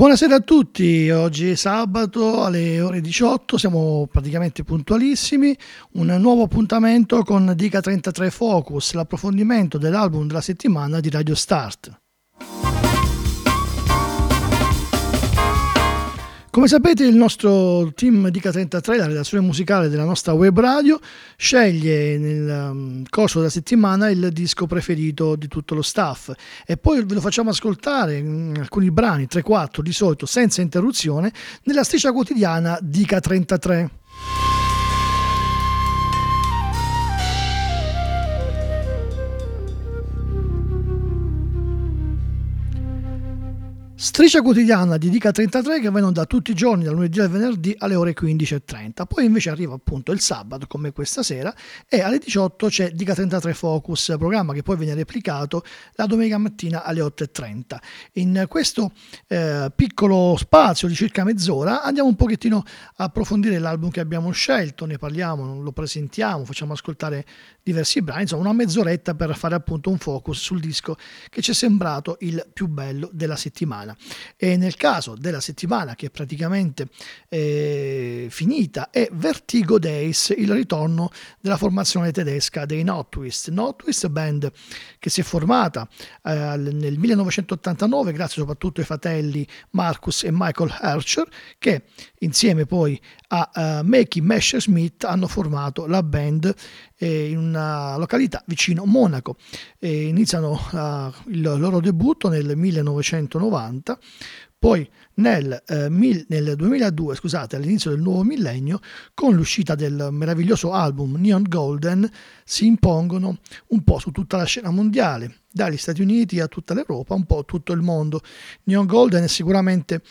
Buonasera a tutti, oggi è sabato alle ore 18, siamo praticamente puntualissimi, un nuovo appuntamento con Dica 33 Focus, l'approfondimento dell'album della settimana di Radio Start. Come sapete il nostro team Dica 33, la redazione musicale della nostra web radio, sceglie nel um, corso della settimana il disco preferito di tutto lo staff e poi ve lo facciamo ascoltare in alcuni brani, 3-4 di solito, senza interruzione, nella striscia quotidiana Dica 33. Striscia quotidiana di Dica 33 che va in onda tutti i giorni dal lunedì al venerdì alle ore 15.30. Poi invece arriva appunto il sabato come questa sera e alle 18 c'è Dica 33 Focus, programma che poi viene replicato la domenica mattina alle 8.30. In questo eh, piccolo spazio di circa mezz'ora andiamo un pochettino a approfondire l'album che abbiamo scelto, ne parliamo, lo presentiamo, facciamo ascoltare diversi brani, insomma una mezz'oretta per fare appunto un focus sul disco che ci è sembrato il più bello della settimana settimana. E nel caso della settimana che è praticamente eh, finita è Vertigo Days, il ritorno della formazione tedesca dei Notwist. Notwist, band che si è formata eh, nel 1989 grazie soprattutto ai fratelli Marcus e Michael Hercher che insieme poi a uh, eh, Mackie Messerschmitt hanno formato la band eh, in una località vicino Monaco. E iniziano uh, il loro debutto nel 1990, poi nel, eh, mil, nel, 2002, scusate, all'inizio del nuovo millennio, con l'uscita del meraviglioso album Neon Golden, si impongono un po' su tutta la scena mondiale, dagli Stati Uniti a tutta l'Europa, un po' tutto il mondo. Neon Golden è sicuramente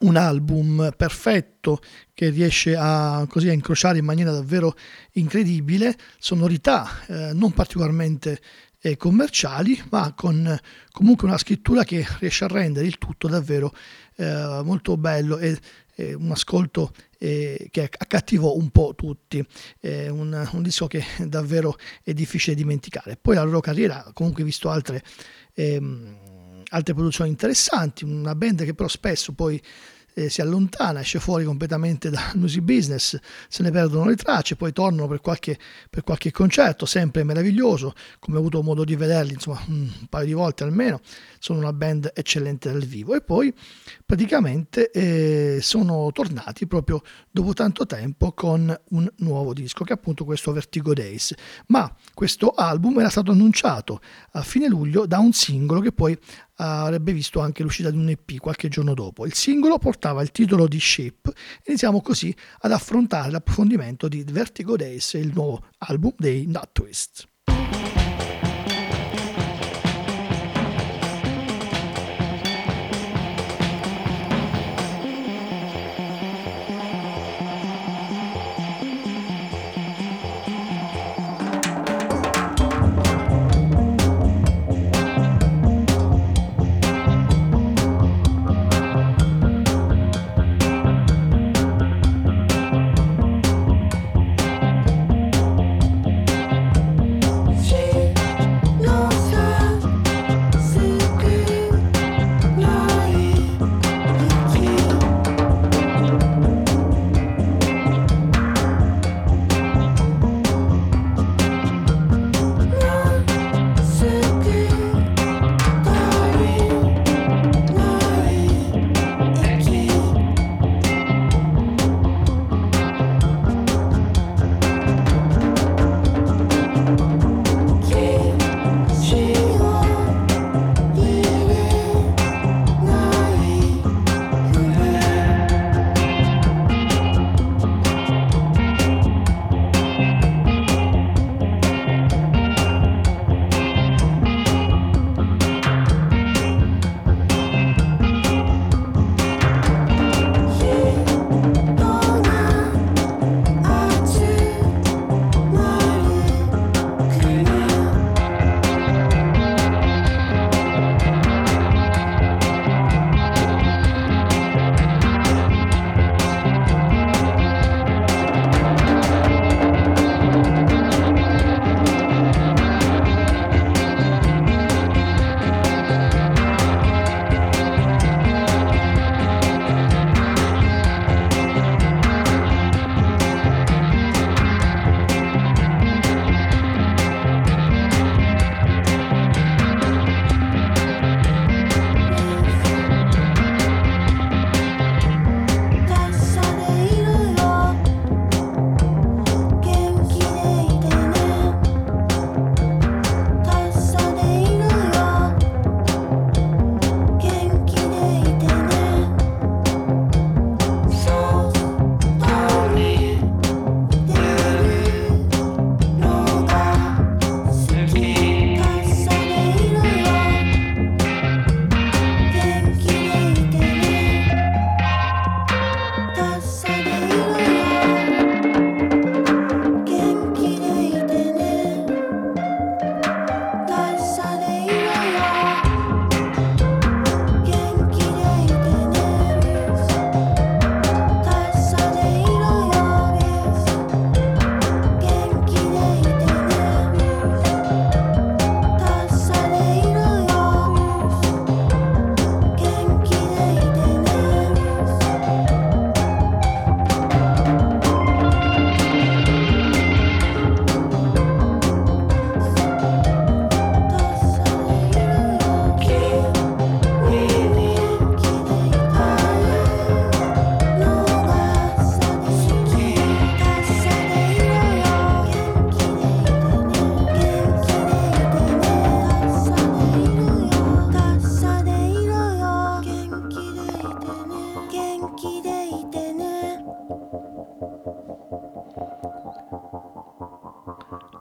un album perfetto che riesce a, così, a incrociare in maniera davvero incredibile sonorità eh, non particolarmente eh, commerciali, ma con comunque una scrittura che riesce a rendere il tutto davvero eh, molto bello e, e un ascolto eh, che accattivò un po' tutti, un, un, disco che davvero è difficile dimenticare. Poi la loro carriera, comunque visto altre... Ehm, altre produzioni interessanti, una band che però spesso poi eh, si allontana, esce fuori completamente dal music business, se ne perdono le tracce, poi tornano per qualche, per qualche concerto, sempre meraviglioso, come ho avuto modo di vederli insomma un paio di volte almeno, sono una band eccellente dal vivo. E poi praticamente eh, sono tornati proprio dopo tanto tempo con un nuovo disco che è appunto questo Vertigo Days, ma questo album era stato annunciato a fine luglio da un singolo che poi avrebbe visto anche l'uscita di un EP qualche giorno dopo. Il singolo portava il titolo di Ship e iniziamo così ad affrontare l'approfondimento di Vertigo Days, il nuovo album dei Nut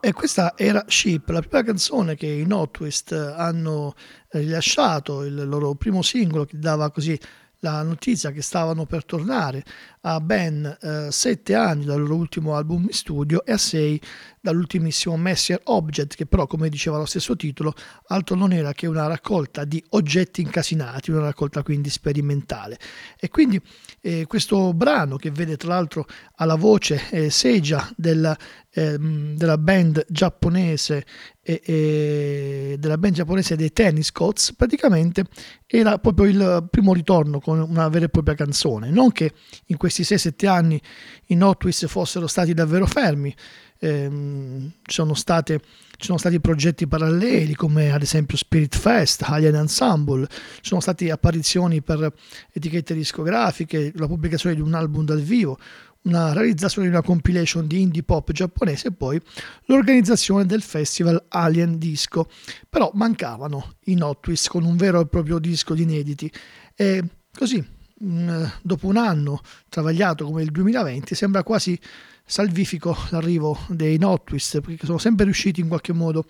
E questa era Ship, la prima canzone che i No hanno rilasciato, il loro primo singolo che dava così la notizia che stavano per tornare a ben eh, sette anni dal loro ultimo album in studio e a sei dall'ultimissimo Messier Object, che però, come diceva lo stesso titolo, altro non era che una raccolta di oggetti incasinati, una raccolta quindi sperimentale. E quindi eh, questo brano, che vede tra l'altro alla voce eh, Seija della, ehm, della band giapponese della band giapponese dei Tennis Coats, praticamente era proprio il primo ritorno con una vera e propria canzone. Non che in questi 6-7 anni i Notwist fossero stati davvero fermi, ehm, sono state, ci sono stati progetti paralleli come ad esempio Spirit Fest, Alien Ensemble, ci sono state apparizioni per etichette discografiche, la pubblicazione di un album dal vivo, una realizzazione di una compilation di indie pop giapponese e poi l'organizzazione del festival Alien Disco. Però mancavano i Notwist con un vero e proprio disco di inediti. E così dopo un anno travagliato come il 2020 sembra quasi salvifico l'arrivo dei Notwist perché sono sempre riusciti in qualche modo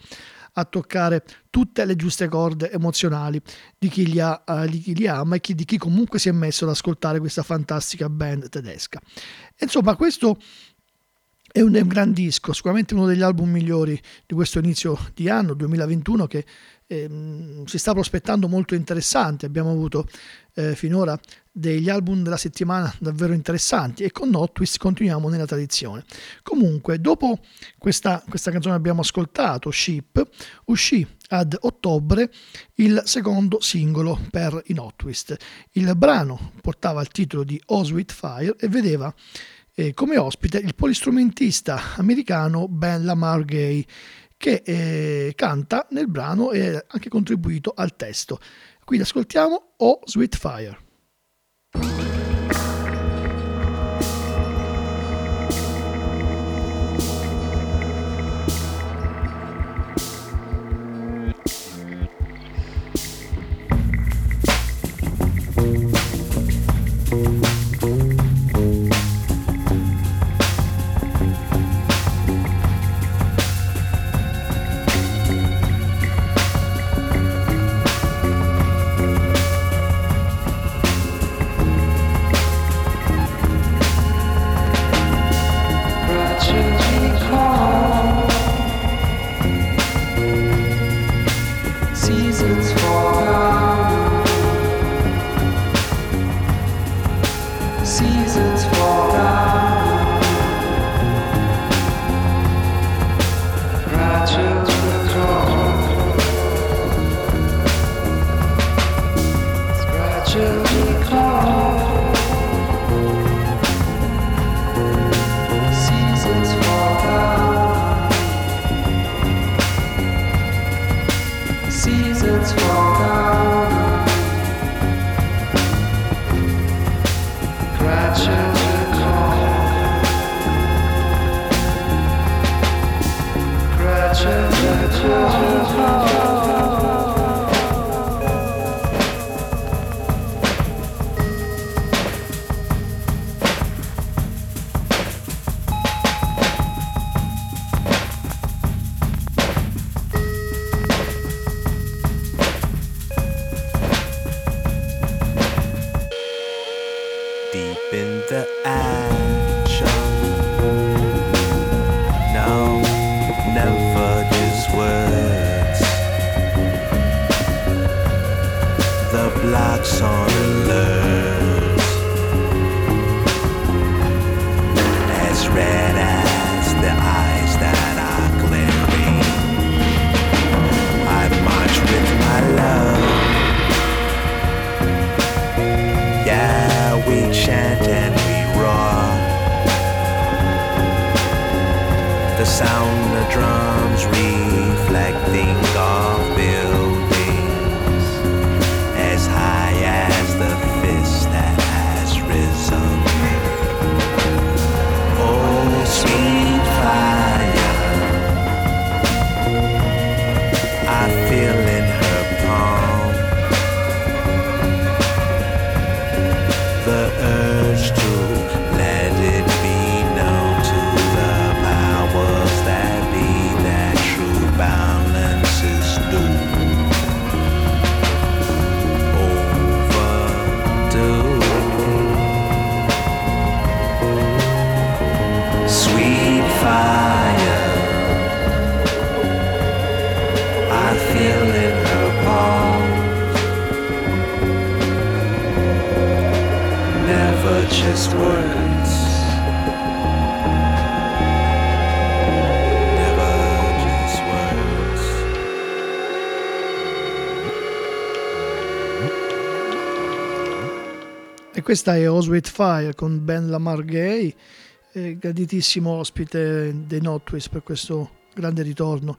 a toccare tutte le giuste corde emozionali di chi li, ha, uh, di chi li ama e chi, di chi comunque si è messo ad ascoltare questa fantastica band tedesca. Insomma, questo è un, è un gran disco, sicuramente uno degli album migliori di questo inizio di anno 2021 che ehm, si sta prospettando molto interessante. Abbiamo avuto eh, finora degli album della settimana davvero interessanti e con Notwist continuiamo nella tradizione. Comunque, dopo questa, questa canzone abbiamo ascoltato, Ship, uscì ad ottobre il secondo singolo per i Notwist. Il brano portava il titolo di Oh Sweet Fire e vedeva eh, come ospite il polistrumentista americano Ben Lamar Gay che eh, canta nel brano e ha anche contribuito al testo. Quindi ascoltiamo Oh Sweet Fire. Just words. E questa è Oswald Fire con Ben Lamar Gay, eh, graditissimo ospite dei Notwist per questo grande ritorno.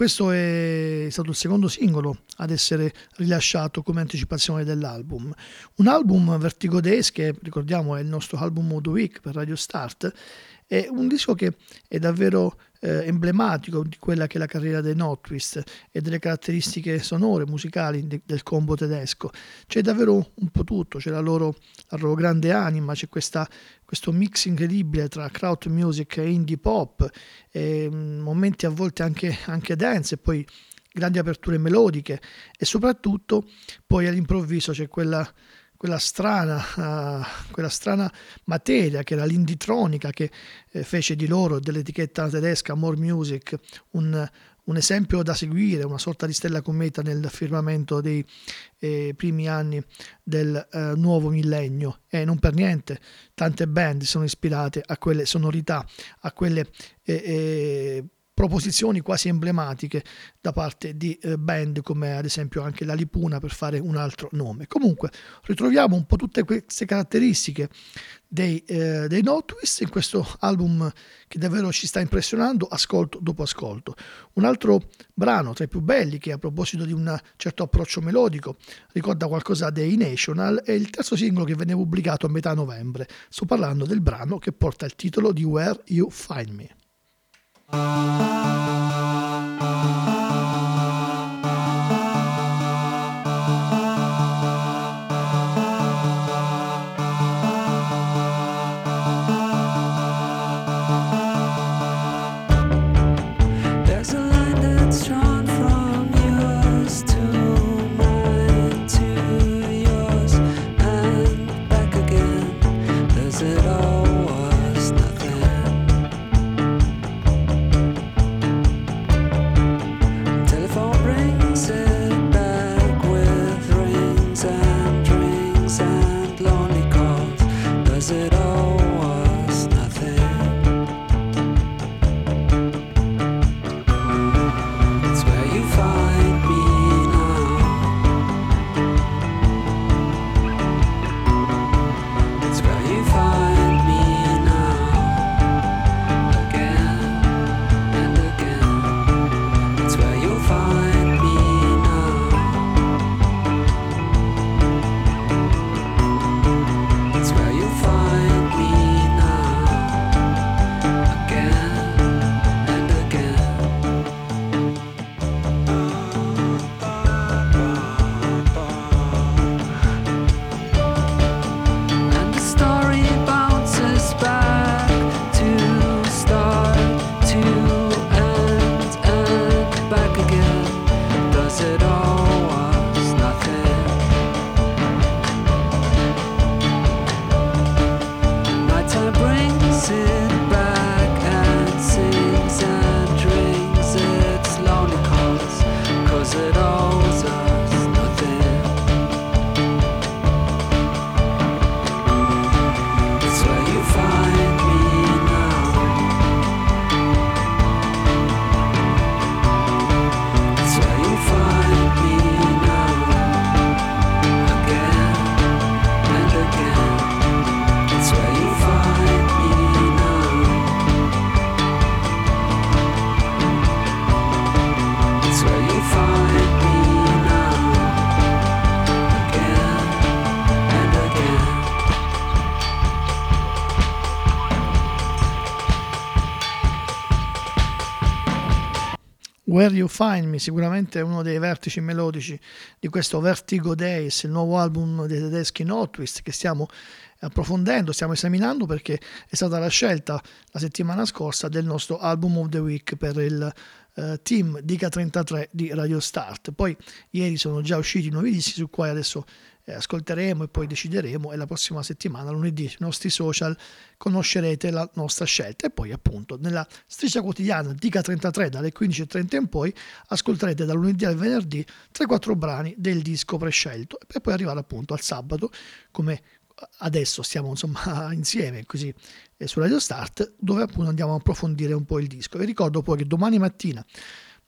Questo è stato il secondo singolo ad essere rilasciato come anticipazione dell'album. Un album vertigodesco, che ricordiamo è il nostro album the week per Radio Start, è un disco che è davvero eh, emblematico di quella che è la carriera dei Notwist e delle caratteristiche sonore, musicali de- del combo tedesco. C'è davvero un po' tutto, c'è la loro, la loro grande anima, c'è questa, questo mix incredibile tra crowd music e indie pop, e, mm, momenti a volte anche, anche dance e poi grandi aperture melodiche e soprattutto poi all'improvviso c'è quella quella strana, uh, quella strana materia che era l'inditronica che eh, fece di loro, dell'etichetta tedesca More Music, un, un, esempio da seguire, una sorta di stella cometa nel firmamento dei eh, primi anni del eh, nuovo millennio. E non per niente tante band sono ispirate a quelle sonorità, a quelle eh, eh, proposizioni quasi emblematiche da parte di eh, band come ad esempio anche la Lipuna per fare un altro nome. Comunque ritroviamo un po' tutte queste caratteristiche dei, eh, dei Notwist in questo album che davvero ci sta impressionando ascolto dopo ascolto. Un altro brano tra i più belli che a proposito di un certo approccio melodico ricorda qualcosa dei National è il terzo singolo che venne pubblicato a metà novembre. Sto parlando del brano che porta il titolo di Where You Find Me. あ。Where You Find Me, sicuramente uno dei vertici melodici di questo Vertigo Days, il nuovo album dei tedeschi Notwist che stiamo approfondendo, stiamo esaminando perché è stata la scelta la settimana scorsa del nostro album of the week per il uh, team Dica 33 di Radio Start. Poi ieri sono già usciti nuovi dischi su cui adesso eh, ascolteremo e poi decideremo e la prossima settimana, lunedì, sui nostri social conoscerete la nostra scelta e poi appunto nella striscia quotidiana Dica 33 dalle 15.30 in poi ascolterete dal lunedì al venerdì 3-4 brani del disco prescelto per poi arrivare appunto al sabato come adesso stiamo insomma insieme così eh, su Radio Start dove appunto andiamo a approfondire un po' il disco. Vi ricordo poi che domani mattina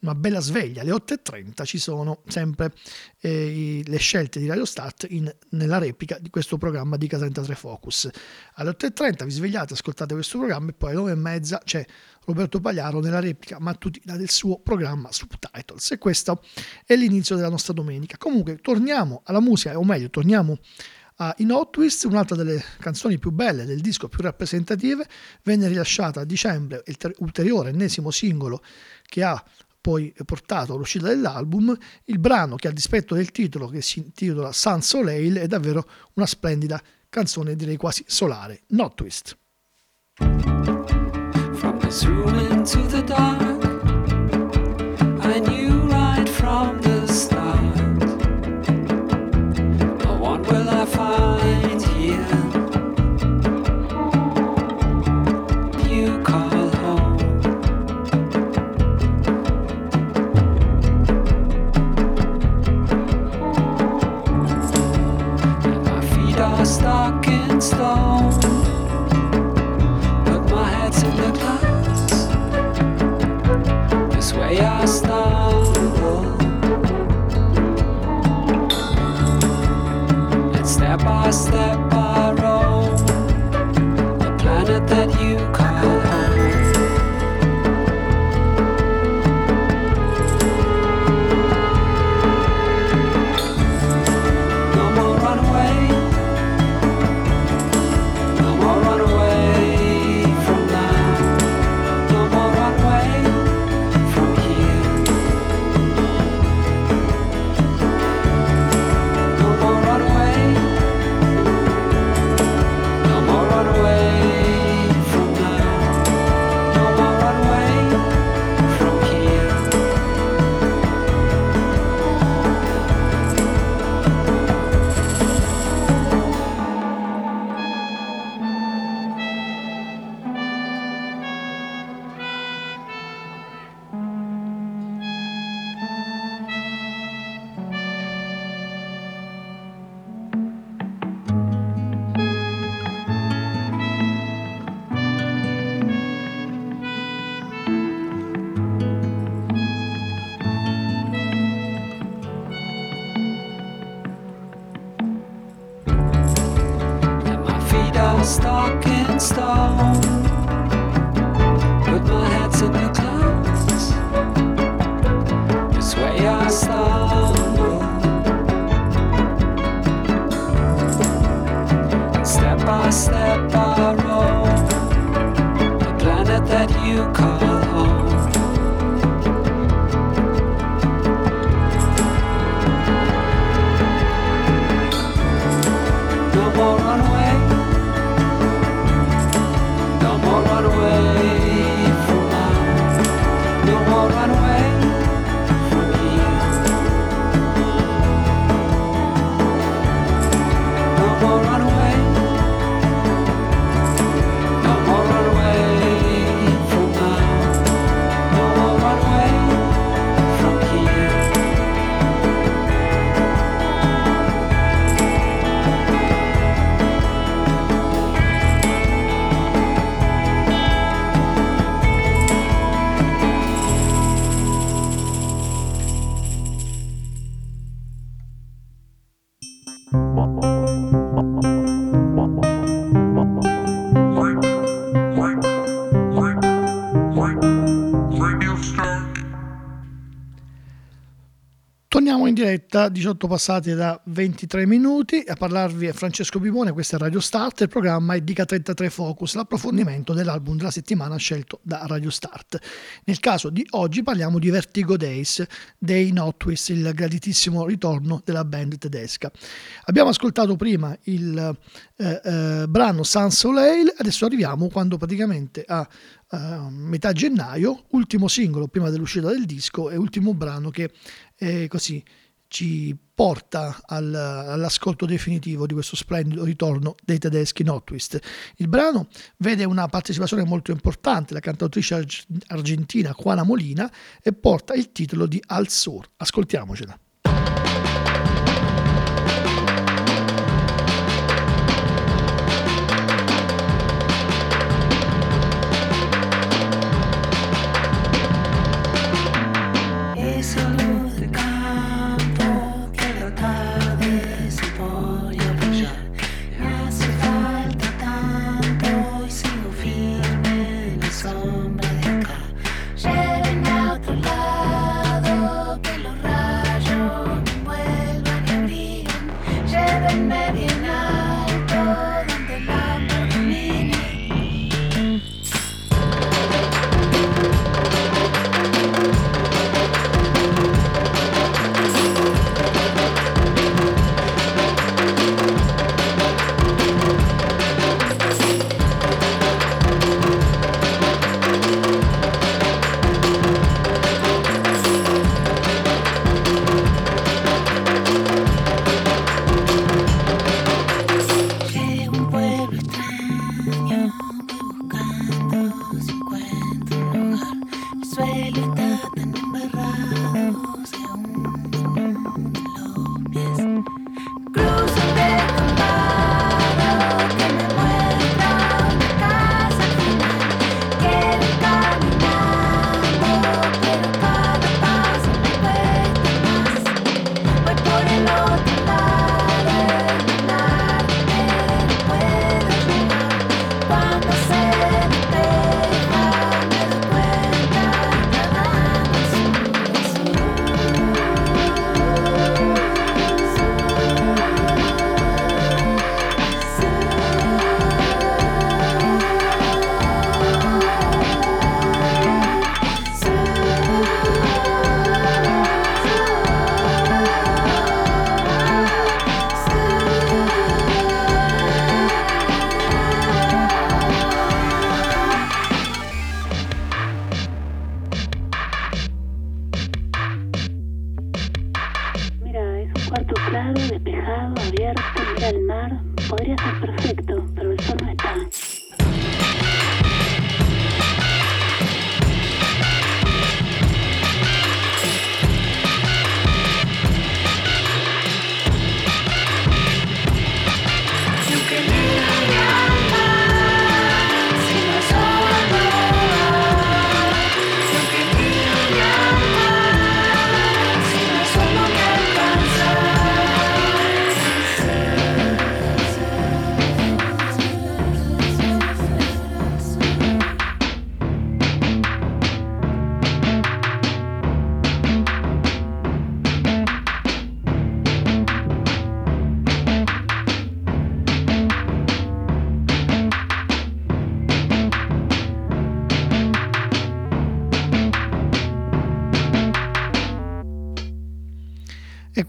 una bella sveglia alle 8.30 ci sono sempre eh, le scelte di Radio Start in, nella replica di questo programma di K33 Focus. Alle 8.30 vi svegliate, ascoltate questo programma e poi alle 9.30 c'è Roberto Pagliaro nella replica mattutina del suo programma Subtitles e questo è l'inizio della nostra domenica. Comunque torniamo alla musica, o meglio torniamo a In Hot Twist, un'altra delle canzoni più belle del disco, più rappresentative, venne rilasciata a dicembre, ulteriore ennesimo singolo che ha poi portato all'uscita dell'album, il brano che a dispetto del titolo che si intitola Sun Soleil è davvero una splendida canzone direi quasi solare, Not Twist. From the And step by step. Diretta, 18 passati da 23 minuti, a parlarvi è Francesco Pipone, questo è Radio Start, il programma è Dica 33 Focus, l'approfondimento dell'album della settimana scelto da Radio Start. Nel caso di oggi parliamo di Vertigo Days dei Notwist, il graditissimo ritorno della band tedesca. Abbiamo ascoltato prima il eh, eh, brano Sun Soleil, adesso arriviamo quando praticamente a eh, metà gennaio, ultimo singolo prima dell'uscita del disco e ultimo brano che eh, così ci porta al- all'ascolto definitivo di questo splendido ritorno dei tedeschi Notwist. Il brano vede una partecipazione molto importante, la cantautrice arg- argentina Juana Molina e porta il titolo di Al Sur. Ascoltiamocela.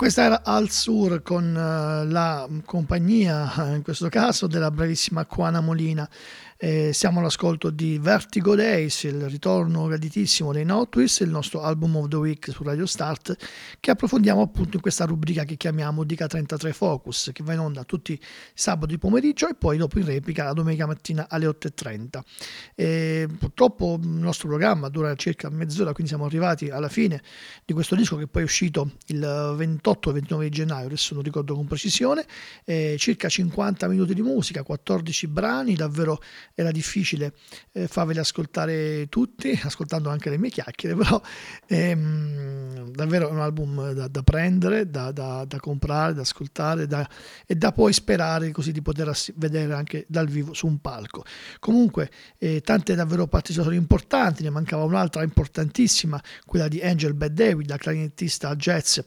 Questa era Al Sur con eh, la compagnia, in questo caso, della bravissima Juana Molina. Eh, siamo all'ascolto di Vertigo Days, il ritorno graditissimo dei Notwist, il nostro album of the week su Radio Start, che approfondiamo appunto in questa rubrica che chiamiamo Dica 33 Focus, che va in onda tutti i sabati pomeriggio e poi dopo in replica la domenica mattina alle 8.30. Eh, purtroppo il nostro programma dura circa mezz'ora, quindi siamo arrivati alla fine di questo disco che poi è uscito il 28-29 di gennaio, adesso non ricordo con precisione, eh, circa 50 minuti di musica, 14 brani, davvero era difficile eh, farveli ascoltare tutti, ascoltando anche le mie chiacchiere, però ehm, davvero è un album da, da prendere, da, da- da comprare, da ascoltare e da poi sperare così di poter assi- vedere anche dal vivo su un palco. Comunque eh, tante davvero partecipazioni importanti, ne mancava un'altra importantissima, quella di Angel Bad David, la clarinettista jazz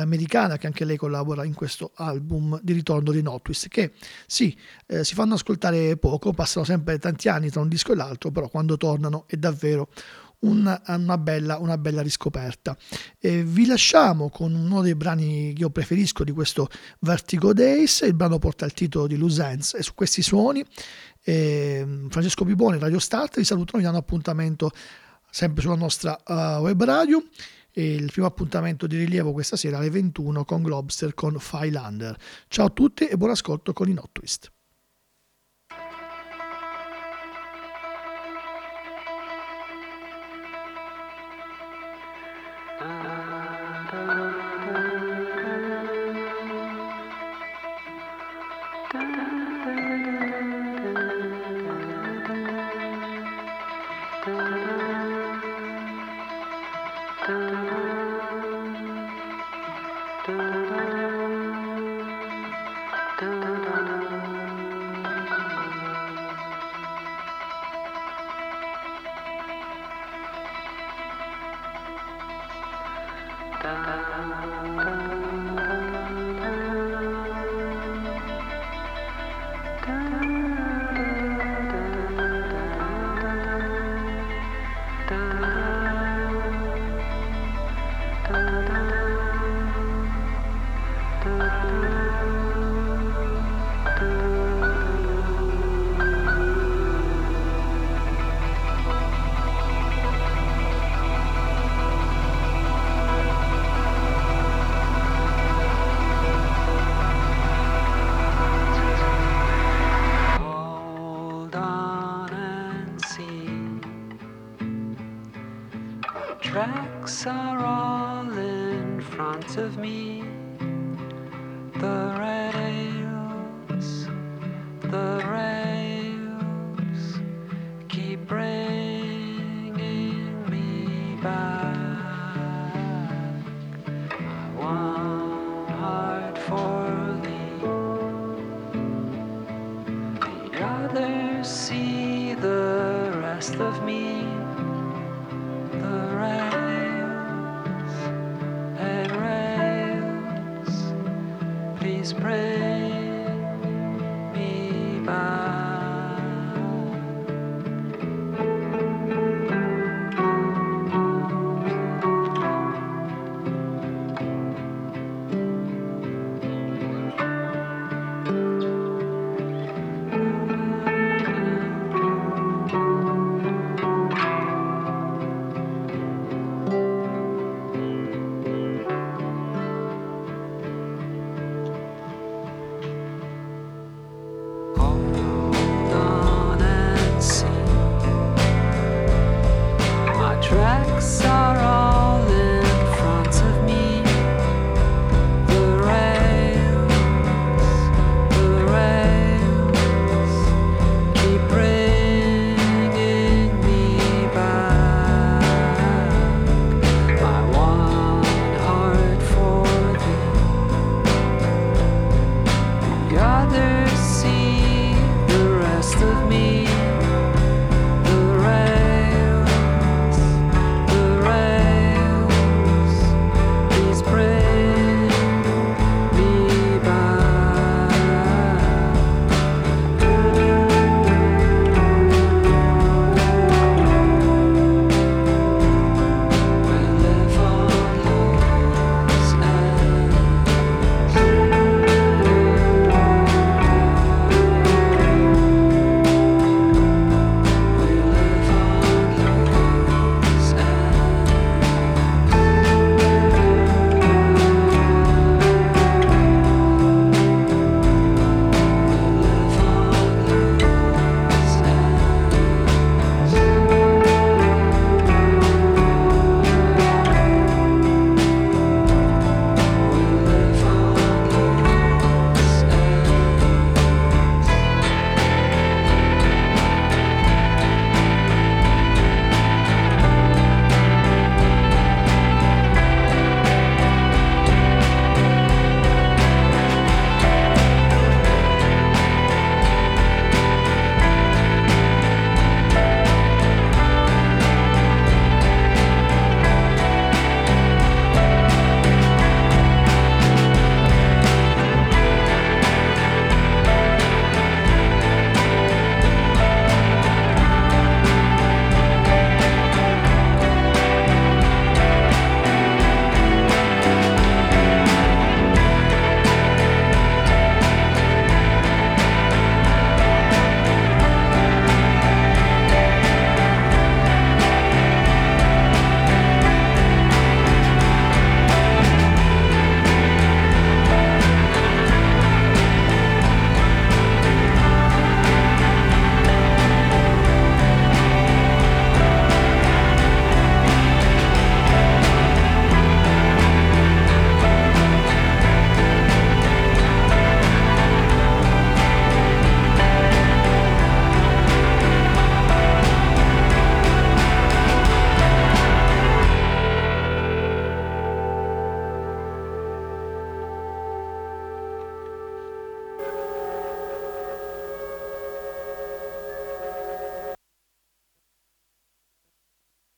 americana che anche lei collabora in questo album di ritorno di Notwist che sì, eh, si fanno ascoltare poco, passano sempre tanti anni tra un disco e l'altro, però quando tornano è davvero una, una bella, una bella riscoperta. E vi lasciamo con uno dei brani che io preferisco di questo Vertigo Days, il brano porta il titolo di Ends e su questi suoni eh, Francesco Pipone, Radio Start, vi salutano, vi danno appuntamento sempre sulla nostra uh, web radio il primo appuntamento di rilievo questa sera alle 21 con Globster con Filander. Ciao a tutti e buon ascolto con i Not Twist. Da tracks are all in front of me. The rails, the rails